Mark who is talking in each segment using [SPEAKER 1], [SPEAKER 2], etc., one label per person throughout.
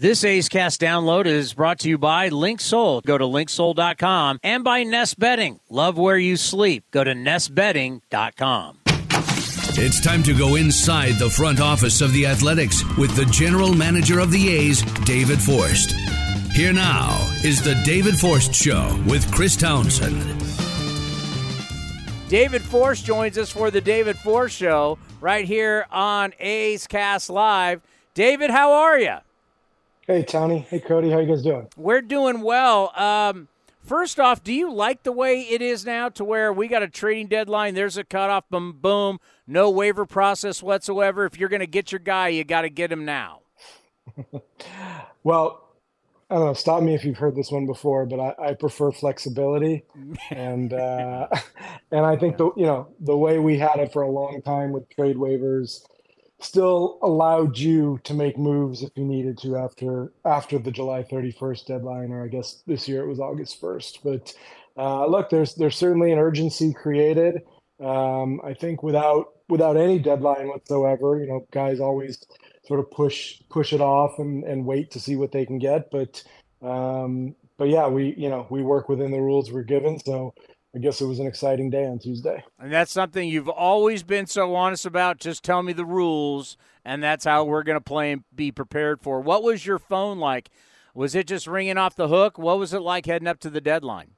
[SPEAKER 1] This A's Cast download is brought to you by Linksoul. Go to linksoul.com and by Nest Bedding. Love where you sleep. Go to nestbedding.com.
[SPEAKER 2] It's time to go inside the front office of the Athletics with the general manager of the A's, David Forst. Here now is the David Forst Show with Chris Townsend.
[SPEAKER 1] David Forst joins us for the David Forst Show right here on A's Cast Live. David, how are you?
[SPEAKER 3] Hey, Tony. Hey, Cody. How you guys doing?
[SPEAKER 1] We're doing well. Um, first off, do you like the way it is now to where we got a trading deadline? There's a cutoff, boom, boom, no waiver process whatsoever. If you're going to get your guy, you got to get him now.
[SPEAKER 3] well, I don't know. Stop me if you've heard this one before, but I, I prefer flexibility, and uh, and I think the you know the way we had it for a long time with trade waivers still allowed you to make moves if you needed to after after the July 31st deadline, or I guess this year it was August 1st. But uh, look, there's there's certainly an urgency created. Um, I think without without any deadline whatsoever, you know, guys always sort of push push it off and, and wait to see what they can get. But um, but yeah, we you know we work within the rules we're given, so I guess it was an exciting day on Tuesday.
[SPEAKER 1] And that's something you've always been so honest about. Just tell me the rules, and that's how we're going to play and be prepared for. What was your phone like? Was it just ringing off the hook? What was it like heading up to the deadline?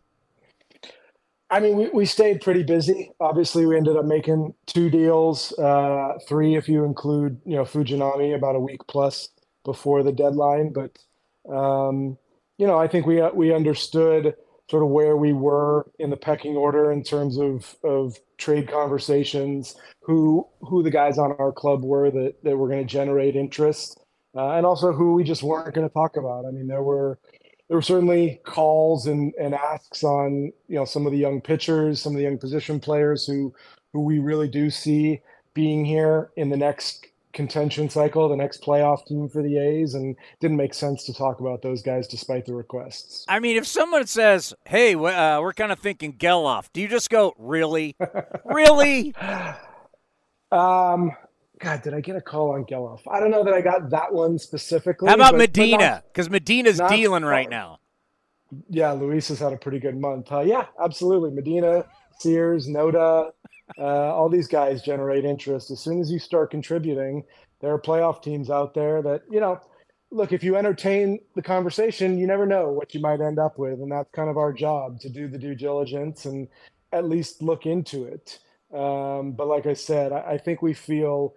[SPEAKER 3] I mean, we, we stayed pretty busy. Obviously, we ended up making two deals, uh, three if you include, you know, Fujinami about a week plus before the deadline. But, um, you know, I think we uh, we understood sort of where we were in the pecking order in terms of of trade conversations, who who the guys on our club were that that were going to generate interest, uh, and also who we just weren't going to talk about. I mean, there were there were certainly calls and, and asks on you know some of the young pitchers, some of the young position players who who we really do see being here in the next contention cycle, the next playoff team for the A's, and didn't make sense to talk about those guys despite the requests.
[SPEAKER 1] I mean, if someone says, "Hey, uh, we're kind of thinking Gelof," do you just go, "Really, really"?
[SPEAKER 3] Um, God, did I get a call on Gelof? I don't know that I got that one specifically.
[SPEAKER 1] How about but, Medina? Because Medina's dealing right now.
[SPEAKER 3] Yeah, Luis has had a pretty good month. Uh, yeah, absolutely. Medina, Sears, Noda, uh, all these guys generate interest. As soon as you start contributing, there are playoff teams out there that, you know, look, if you entertain the conversation, you never know what you might end up with. And that's kind of our job to do the due diligence and at least look into it. Um, but like I said, I, I, think we feel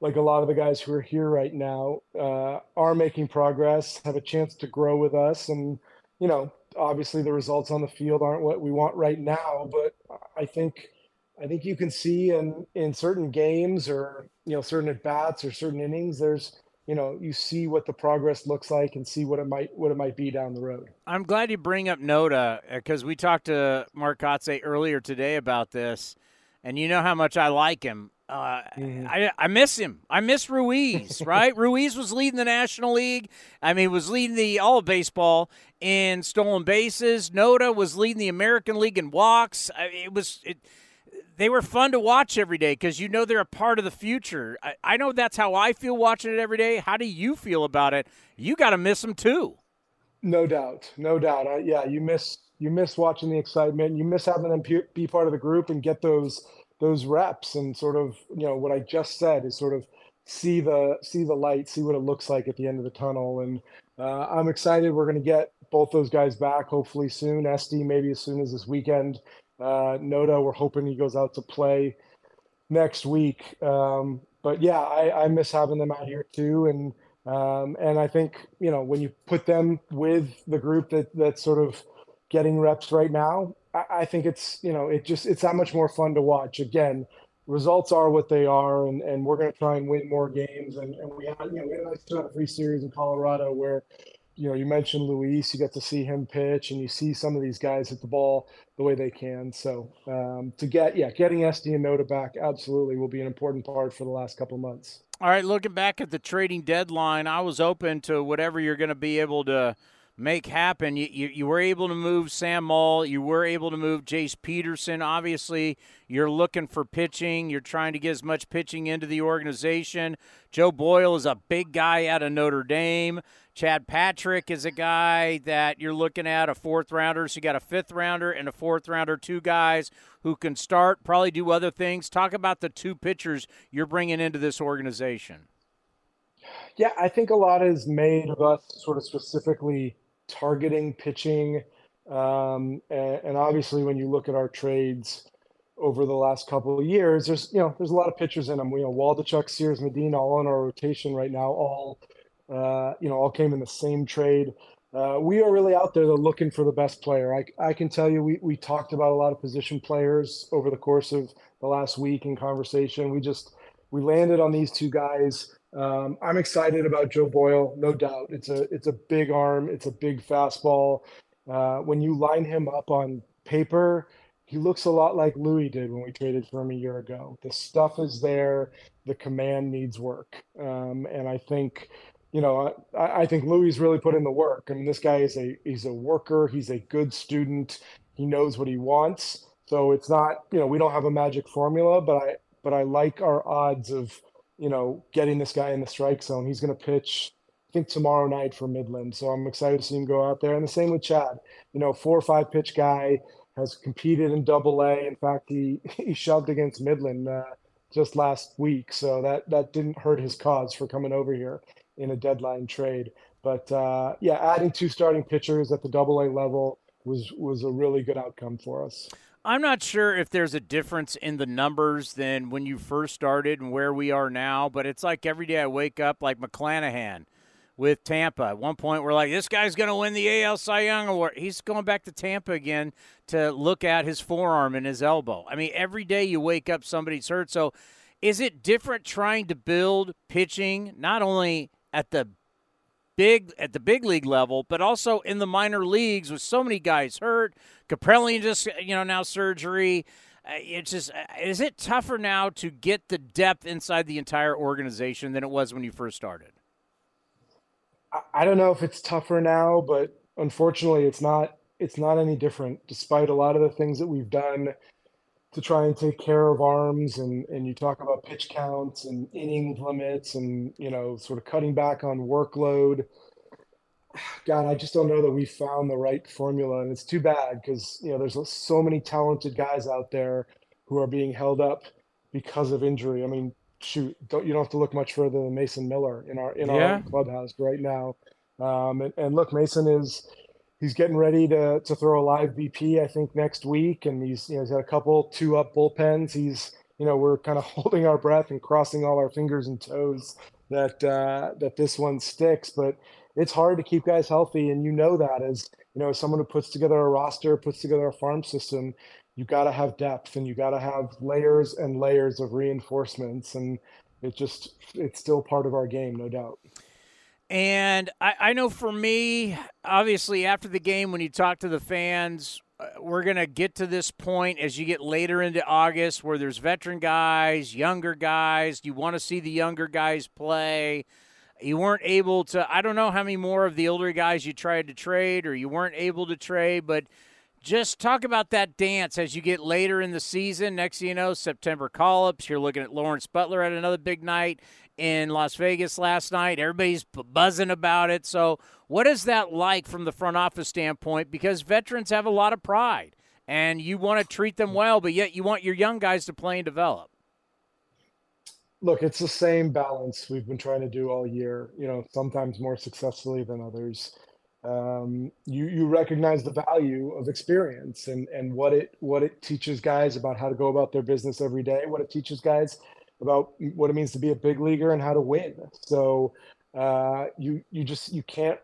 [SPEAKER 3] like a lot of the guys who are here right now uh, are making progress, have a chance to grow with us, and you know, obviously the results on the field aren't what we want right now, but I think I think you can see in in certain games or you know certain at bats or certain innings, there's you know you see what the progress looks like and see what it might what it might be down the road.
[SPEAKER 1] I'm glad you bring up Noda because we talked to Mark Kotsay earlier today about this and you know how much I like him. Uh, mm-hmm. I, I miss him. I miss Ruiz, right? Ruiz was leading the National League. I mean, was leading the all of baseball in stolen bases. Noda was leading the American League in walks. I, it was it, they were fun to watch every day because you know they're a part of the future. I, I know that's how I feel watching it every day. How do you feel about it? You got to miss them too.
[SPEAKER 3] No doubt, no doubt. I, yeah, you miss you miss watching the excitement. You miss having them be part of the group and get those those reps and sort of you know what I just said is sort of see the see the light, see what it looks like at the end of the tunnel. And uh, I'm excited. We're going to get both those guys back hopefully soon. Esty maybe as soon as this weekend. Uh, Noda, we're hoping he goes out to play next week. Um, but yeah, I, I miss having them out here too. And um, and I think you know when you put them with the group that that's sort of getting reps right now, I, I think it's you know it just it's that much more fun to watch. Again, results are what they are, and, and we're going to try and win more games. And, and we had you know we had a nice free series in Colorado where you know, you mentioned Luis, you get to see him pitch and you see some of these guys hit the ball the way they can. So um, to get, yeah, getting Esty and Noda back absolutely will be an important part for the last couple of months.
[SPEAKER 1] All right, looking back at the trading deadline, I was open to whatever you're going to be able to make happen. You, you, you, were able to move Sam Moll. You were able to move Jace Peterson. Obviously, you're looking for pitching. You're trying to get as much pitching into the organization. Joe Boyle is a big guy out of Notre Dame. Chad Patrick is a guy that you're looking at, a fourth rounder. So you got a fifth rounder and a fourth rounder, two guys who can start, probably do other things. Talk about the two pitchers you're bringing into this organization.
[SPEAKER 3] Yeah, I think a lot is made of us sort of specifically targeting pitching. Um, and, and, obviously, when you look at our trades over the last couple of years, there's you know there's a lot of pitchers in them. You know, Waldichuk, Sears, Medina, all in our rotation right now. All uh, you know, all came in the same trade. Uh, we are really out there looking for the best player. I, I can tell you, we, we talked about a lot of position players over the course of the last week in conversation. We just we landed on these two guys um, I'm excited about Joe Boyle, no doubt. It's a it's a big arm, it's a big fastball. Uh, when you line him up on paper, he looks a lot like Luis did when we traded for him a year ago. The stuff is there, the command needs work, um, and I think, you know, I, I think Luis really put in the work. I mean, this guy is a he's a worker, he's a good student, he knows what he wants. So it's not, you know, we don't have a magic formula, but I but I like our odds of you know, getting this guy in the strike zone. He's going to pitch, I think, tomorrow night for Midland. So I'm excited to see him go out there. And the same with Chad. You know, four or five pitch guy has competed in Double A. In fact, he he shoved against Midland uh, just last week, so that that didn't hurt his cause for coming over here in a deadline trade. But uh, yeah, adding two starting pitchers at the Double A level was was a really good outcome for us.
[SPEAKER 1] I'm not sure if there's a difference in the numbers than when you first started and where we are now, but it's like every day I wake up like McClanahan with Tampa. At one point, we're like, this guy's going to win the AL Cy Young Award. He's going back to Tampa again to look at his forearm and his elbow. I mean, every day you wake up, somebody's hurt. So is it different trying to build pitching, not only at the big at the big league level, but also in the minor leagues with so many guys hurt. Kaprielian just you know now surgery. Uh, it's just uh, is it tougher now to get the depth inside the entire organization than it was when you first started?
[SPEAKER 3] I don't know if it's tougher now, but unfortunately, it's not. It's not any different, despite a lot of the things that we've done to try and take care of arms and and you talk about pitch counts and inning limits and you know sort of cutting back on workload. God i just don't know that we found the right formula and it's too bad because you know there's so many talented guys out there who are being held up because of injury. I mean shoot don't you don't have to look much further than mason miller in our in yeah. our clubhouse right now. Um, and, and look mason is he's getting ready to to throw a live BP, I think, next week, and he's you know he's got a couple two up bullpens. He's you know we're kind of holding our breath and crossing all our fingers and toes that uh, that this one sticks, but it's hard to keep guys healthy, and you know that as you know as someone who puts together a roster, puts together a farm system. You got to have depth, and you got to have layers and layers of reinforcements, and it just it's still part of our game, no doubt.
[SPEAKER 1] And I, I know for me, obviously, after the game, when you talk to the fans, uh, we're going to get to this point as you get later into August where there's veteran guys, younger guys. You want to see the younger guys play. You weren't able to, I don't know how many more of the older guys you tried to trade or you weren't able to trade, but just talk about that dance as you get later in the season. Next you know, September call ups. You're looking at Lawrence Butler at another big night in Las Vegas last night. Everybody's buzzing about it. So, what is that like from the front office standpoint? Because veterans have a lot of pride and you want to treat them well, but yet you want your young guys to play and develop.
[SPEAKER 3] look, it's the same balance we've been trying to do all year. You know, sometimes more successfully than others. Um, you you recognize the value of experience and and what it what it teaches guys about how to go about their business every day. What it teaches guys about what it means to be a big leaguer and how to win. So uh, you you just you can't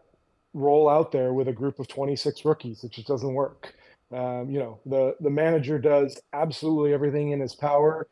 [SPEAKER 3] roll out there with a group of 26 rookies. It just doesn't work. Um, you know, the the manager does absolutely everything in his power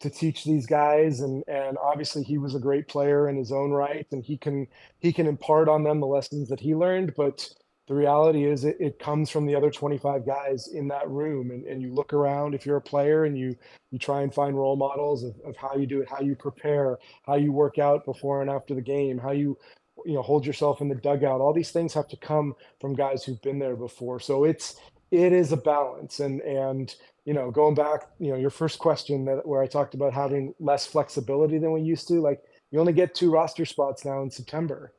[SPEAKER 3] to teach these guys and and obviously he was a great player in his own right and he can he can impart on them the lessons that he learned but the reality is it, it comes from the other 25 guys in that room. And, and you look around if you're a player and you you try and find role models of, of how you do it how you prepare how you work out before and after the game how you you know hold yourself in the dugout. All these things have to come from guys who've been there before. So it's it is a balance. And and you know, going back, you know, your first question that where I talked about having less flexibility than we used to, like you only get two roster spots now in September.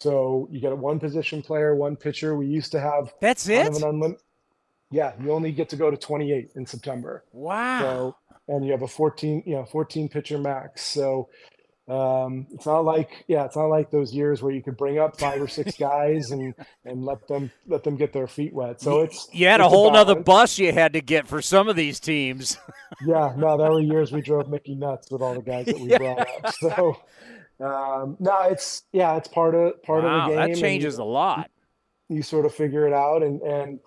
[SPEAKER 3] So you get a one position player, one pitcher. We used to have
[SPEAKER 1] that's it.
[SPEAKER 3] Kind of unlim- yeah, you only get to go to 28 in September.
[SPEAKER 1] Wow.
[SPEAKER 3] So and you have a 14, you know, 14 pitcher max. So um, it's not like yeah, it's not like those years where you could bring up five or six guys and and let them let them get their feet wet. So it's
[SPEAKER 1] you had
[SPEAKER 3] it's
[SPEAKER 1] a whole nother bus you had to get for some of these teams.
[SPEAKER 3] yeah, no, there were years we drove Mickey nuts with all the guys that we yeah. brought up. So um, no, it's yeah, it's part of part
[SPEAKER 1] wow,
[SPEAKER 3] of the game.
[SPEAKER 1] That changes
[SPEAKER 3] you,
[SPEAKER 1] a lot.
[SPEAKER 3] You sort of figure it out and and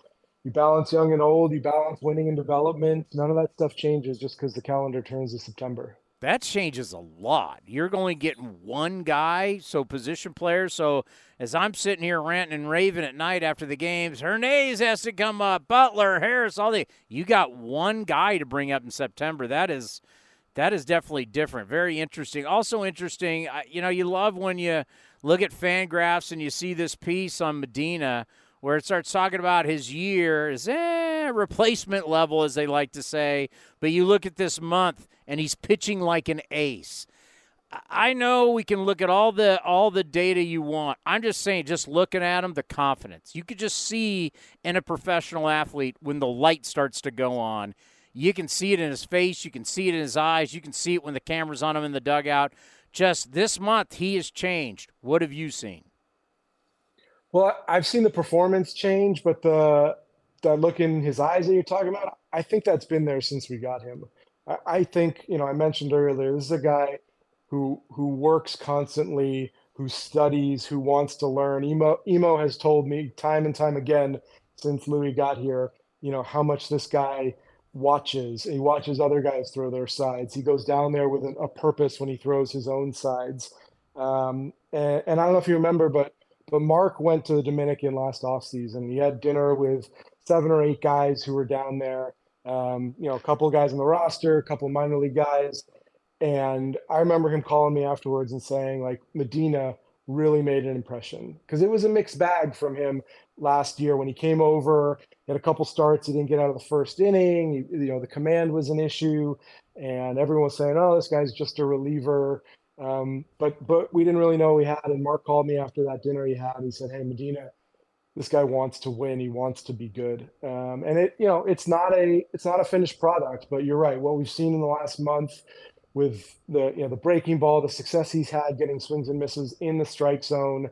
[SPEAKER 3] you balance young and old, you balance winning and development. None of that stuff changes just because the calendar turns to September
[SPEAKER 1] that changes a lot. You're only getting one guy, so position players. So as I'm sitting here ranting and raving at night after the games, Hernandez has to come up, Butler, Harris, all the you got one guy to bring up in September. That is that is definitely different. Very interesting. Also interesting, you know, you love when you look at Fangraphs and you see this piece on Medina where it starts talking about his year is eh, replacement level, as they like to say. But you look at this month, and he's pitching like an ace. I know we can look at all the all the data you want. I'm just saying, just looking at him, the confidence you could just see in a professional athlete when the light starts to go on. You can see it in his face. You can see it in his eyes. You can see it when the camera's on him in the dugout. Just this month, he has changed. What have you seen?
[SPEAKER 3] Well, I've seen the performance change, but the the look in his eyes that you're talking about, I think that's been there since we got him. I, I think you know I mentioned earlier this is a guy who who works constantly, who studies, who wants to learn. Emo Emo has told me time and time again since Luis got here, you know how much this guy watches. He watches other guys throw their sides. He goes down there with a purpose when he throws his own sides. Um, and, and I don't know if you remember, but but Mark went to the Dominican last off season. He had dinner with seven or eight guys who were down there. Um, you know, a couple of guys on the roster, a couple of minor league guys. And I remember him calling me afterwards and saying, like, Medina really made an impression because it was a mixed bag from him last year when he came over. He had a couple starts, he didn't get out of the first inning. You know, the command was an issue, and everyone was saying, "Oh, this guy's just a reliever." Um, but but we didn't really know we had. And Mark called me after that dinner he had. He said, "Hey, Medina, this guy wants to win. He wants to be good." Um, and it you know it's not a it's not a finished product, but you're right. What we've seen in the last month with the you know the breaking ball, the success he's had getting swings and misses in the strike zone,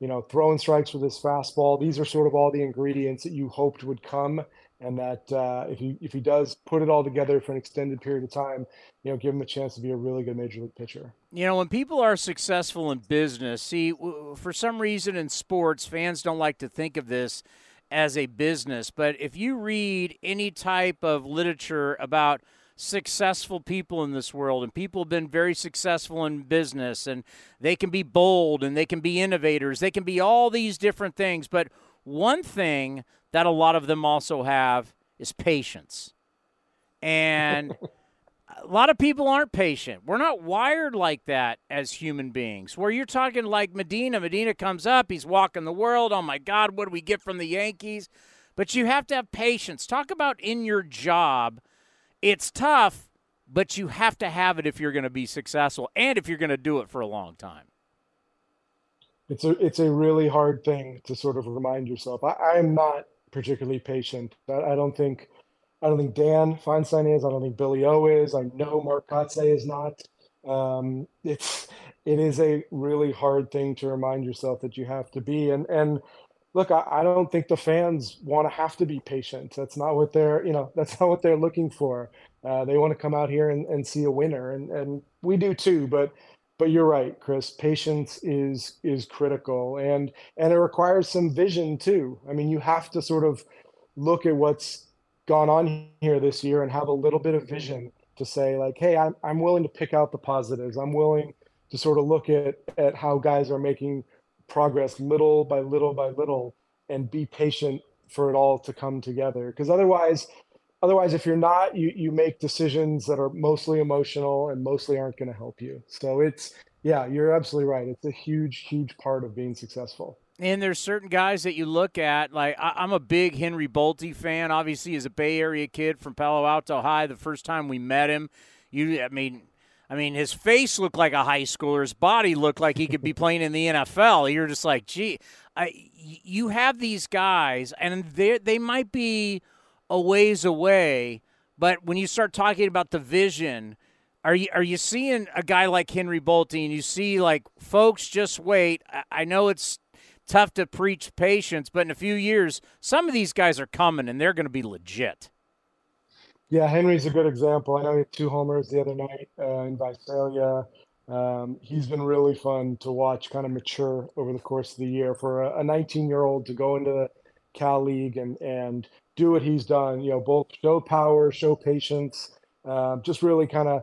[SPEAKER 3] you know throwing strikes with his fastball. These are sort of all the ingredients that you hoped would come and that uh, if he if he does put it all together for an extended period of time, you know, give him a chance to be a really good major league pitcher.
[SPEAKER 1] You know, when people are successful in business, see, for some reason in sports, fans don't like to think of this as a business. But if you read any type of literature about successful people in this world and people have been very successful in business and they can be bold and they can be innovators they can be all these different things but one thing that a lot of them also have is patience. And a lot of people aren't patient. We're not wired like that as human beings. Where you're talking like Medina, Medina comes up, he's walking the world. Oh my God, what do we get from the Yankees? But you have to have patience. Talk about in your job. It's tough, but you have to have it if you're going to be successful and if you're going to do it for a long time
[SPEAKER 3] it's a it's a really hard thing to sort of remind yourself. I, I'm not particularly patient. I, I don't think I don't think Dan Feinstein is. I don't think Billy O is. I know Mark Kotsay is not. Um, it's it is a really hard thing to remind yourself that you have to be. And and look, I, I don't think the fans want to have to be patient. That's not what they're you know that's not what they're looking for. Uh, they want to come out here and, and see a winner, and and we do too. But but you're right, Chris. Patience is is critical, and and it requires some vision too. I mean, you have to sort of look at what's gone on here this year and have a little bit of vision to say like, hey, I'm I'm willing to pick out the positives. I'm willing to sort of look at at how guys are making progress little by little by little and be patient for it all to come together. Because otherwise, otherwise if you're not you you make decisions that are mostly emotional and mostly aren't going to help you. So it's yeah you're absolutely right. It's a huge huge part of being successful.
[SPEAKER 1] And there's certain guys that you look at like I, am a big henry bolte fan. Obviously he's a bay area kid from palo alto high the first time we met him. You i mean I mean, his face looked like a high schooler. His body looked like he could be playing in the NFL. You're just like, gee, I, you have these guys, and they they might be a ways away. But when you start talking about the vision, are you are you seeing a guy like Henry Bolte and you see like folks just wait? I know it's tough to preach patience, but in a few years, some of these guys are coming and they're going to be legit.
[SPEAKER 3] Yeah, Henry's a good example. I know he had two homers the other night uh, in Visalia. Um, he's been really fun to watch kind of mature over the course of the year for a 19 year old to go into the Cal League and and do what he's done. You know, both show power, show patience, uh, just really kind of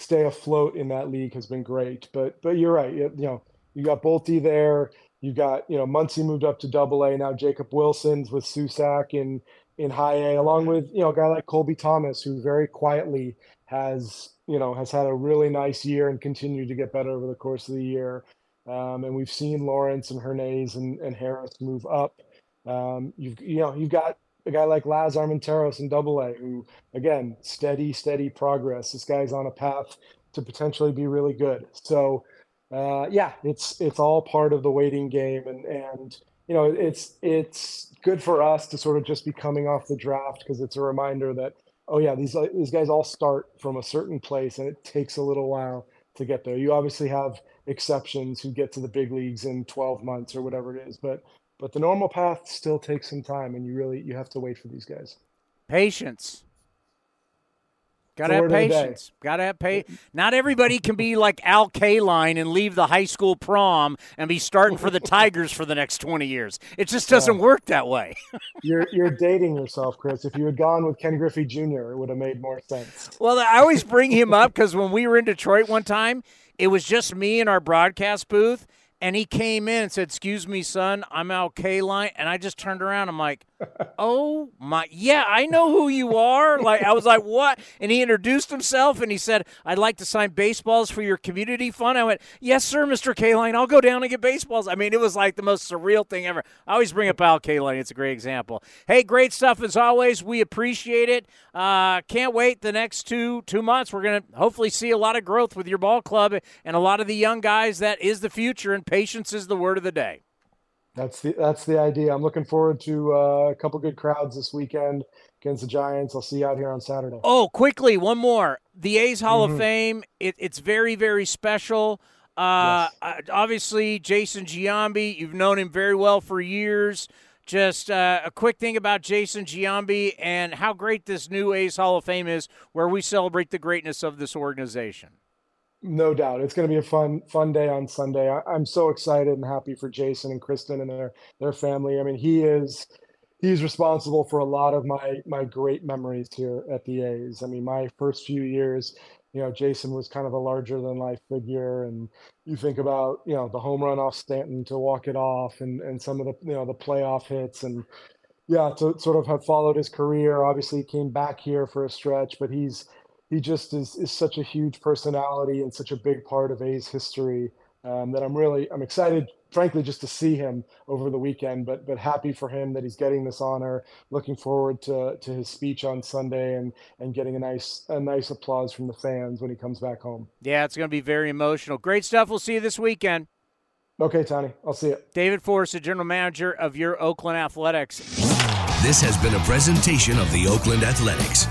[SPEAKER 3] stay afloat in that league has been great. But but you're right. You, you know, you got Bolte there. You got you know Muncy moved up to Double A now. Jacob Wilson's with Susac in in High A, along with you know a guy like Colby Thomas, who very quietly has you know has had a really nice year and continued to get better over the course of the year. Um, and we've seen Lawrence and Hernandez and, and Harris move up. Um, you've you know you've got a guy like Laz Armenteros in Double A, who again steady, steady progress. This guy's on a path to potentially be really good. So uh, yeah, it's it's all part of the waiting game, and and you know it's it's good for us to sort of just be coming off the draft because it's a reminder that oh yeah these these guys all start from a certain place and it takes a little while to get there. You obviously have exceptions who get to the big leagues in 12 months or whatever it is, but but the normal path still takes some time, and you really you have to wait for these guys.
[SPEAKER 1] Patience. Got to have patience. Got to have patience. Not everybody can be like Al Kaline and leave the high school prom and be starting for the Tigers for the next 20 years. It just doesn't yeah. work that way.
[SPEAKER 3] you're you're dating yourself, Chris. If you had gone with Ken Griffey Jr., it would have made more sense.
[SPEAKER 1] Well, I always bring him up because when we were in Detroit one time, it was just me in our broadcast booth, and he came in and said, "Excuse me, son, I'm Al Kaline," and I just turned around. I'm like, "Oh my, yeah, I know who you are." Like I was like, "What?" And he introduced himself and he said, "I'd like to sign baseballs for your community fund." I went, "Yes, sir, Mr. Kaline. I'll go down and get baseballs." I mean, it was like the most surreal thing ever. I always bring up Al Kaline; it's a great example. Hey, great stuff as always. We appreciate it. Uh, can't wait the next two two months. We're gonna hopefully see a lot of growth with your ball club and a lot of the young guys. That is the future and patience is the word of the day.
[SPEAKER 3] That's the that's the idea. I'm looking forward to uh, a couple good crowds this weekend against the Giants. I'll see you out here on Saturday.
[SPEAKER 1] Oh, quickly, one more. The A's Hall mm-hmm. of Fame. It, it's very very special. Uh, yes. Obviously, Jason Giambi. You've known him very well for years. Just uh, a quick thing about Jason Giambi and how great this new A's Hall of Fame is, where we celebrate the greatness of this organization.
[SPEAKER 3] No doubt, it's going to be a fun fun day on Sunday. I, am so excited and happy for Jason and Kristen and their their family. I mean, he is he's responsible for a lot of my my great memories here at the A's. I mean, my first few years, you know, Jason was kind of a larger than life figure, and you think about you know the home run off Stanton to walk it off, and and some of the you know the playoff hits and yeah, to sort of have followed his career. Obviously, he came back here for a stretch, but he's he just is is such a huge personality and such a big part of A's history um, that I'm really I'm excited, frankly, just to see him over the weekend. But but happy for him that he's getting this honor. Looking forward to to his speech on Sunday and and getting a nice a nice applause from the fans when he comes back home.
[SPEAKER 1] Yeah, it's going to be very emotional. Great stuff. We'll see you this weekend.
[SPEAKER 3] Okay, Tony. I'll see you.
[SPEAKER 1] David Forst, the general manager of your Oakland Athletics.
[SPEAKER 2] This has been a presentation of the Oakland Athletics.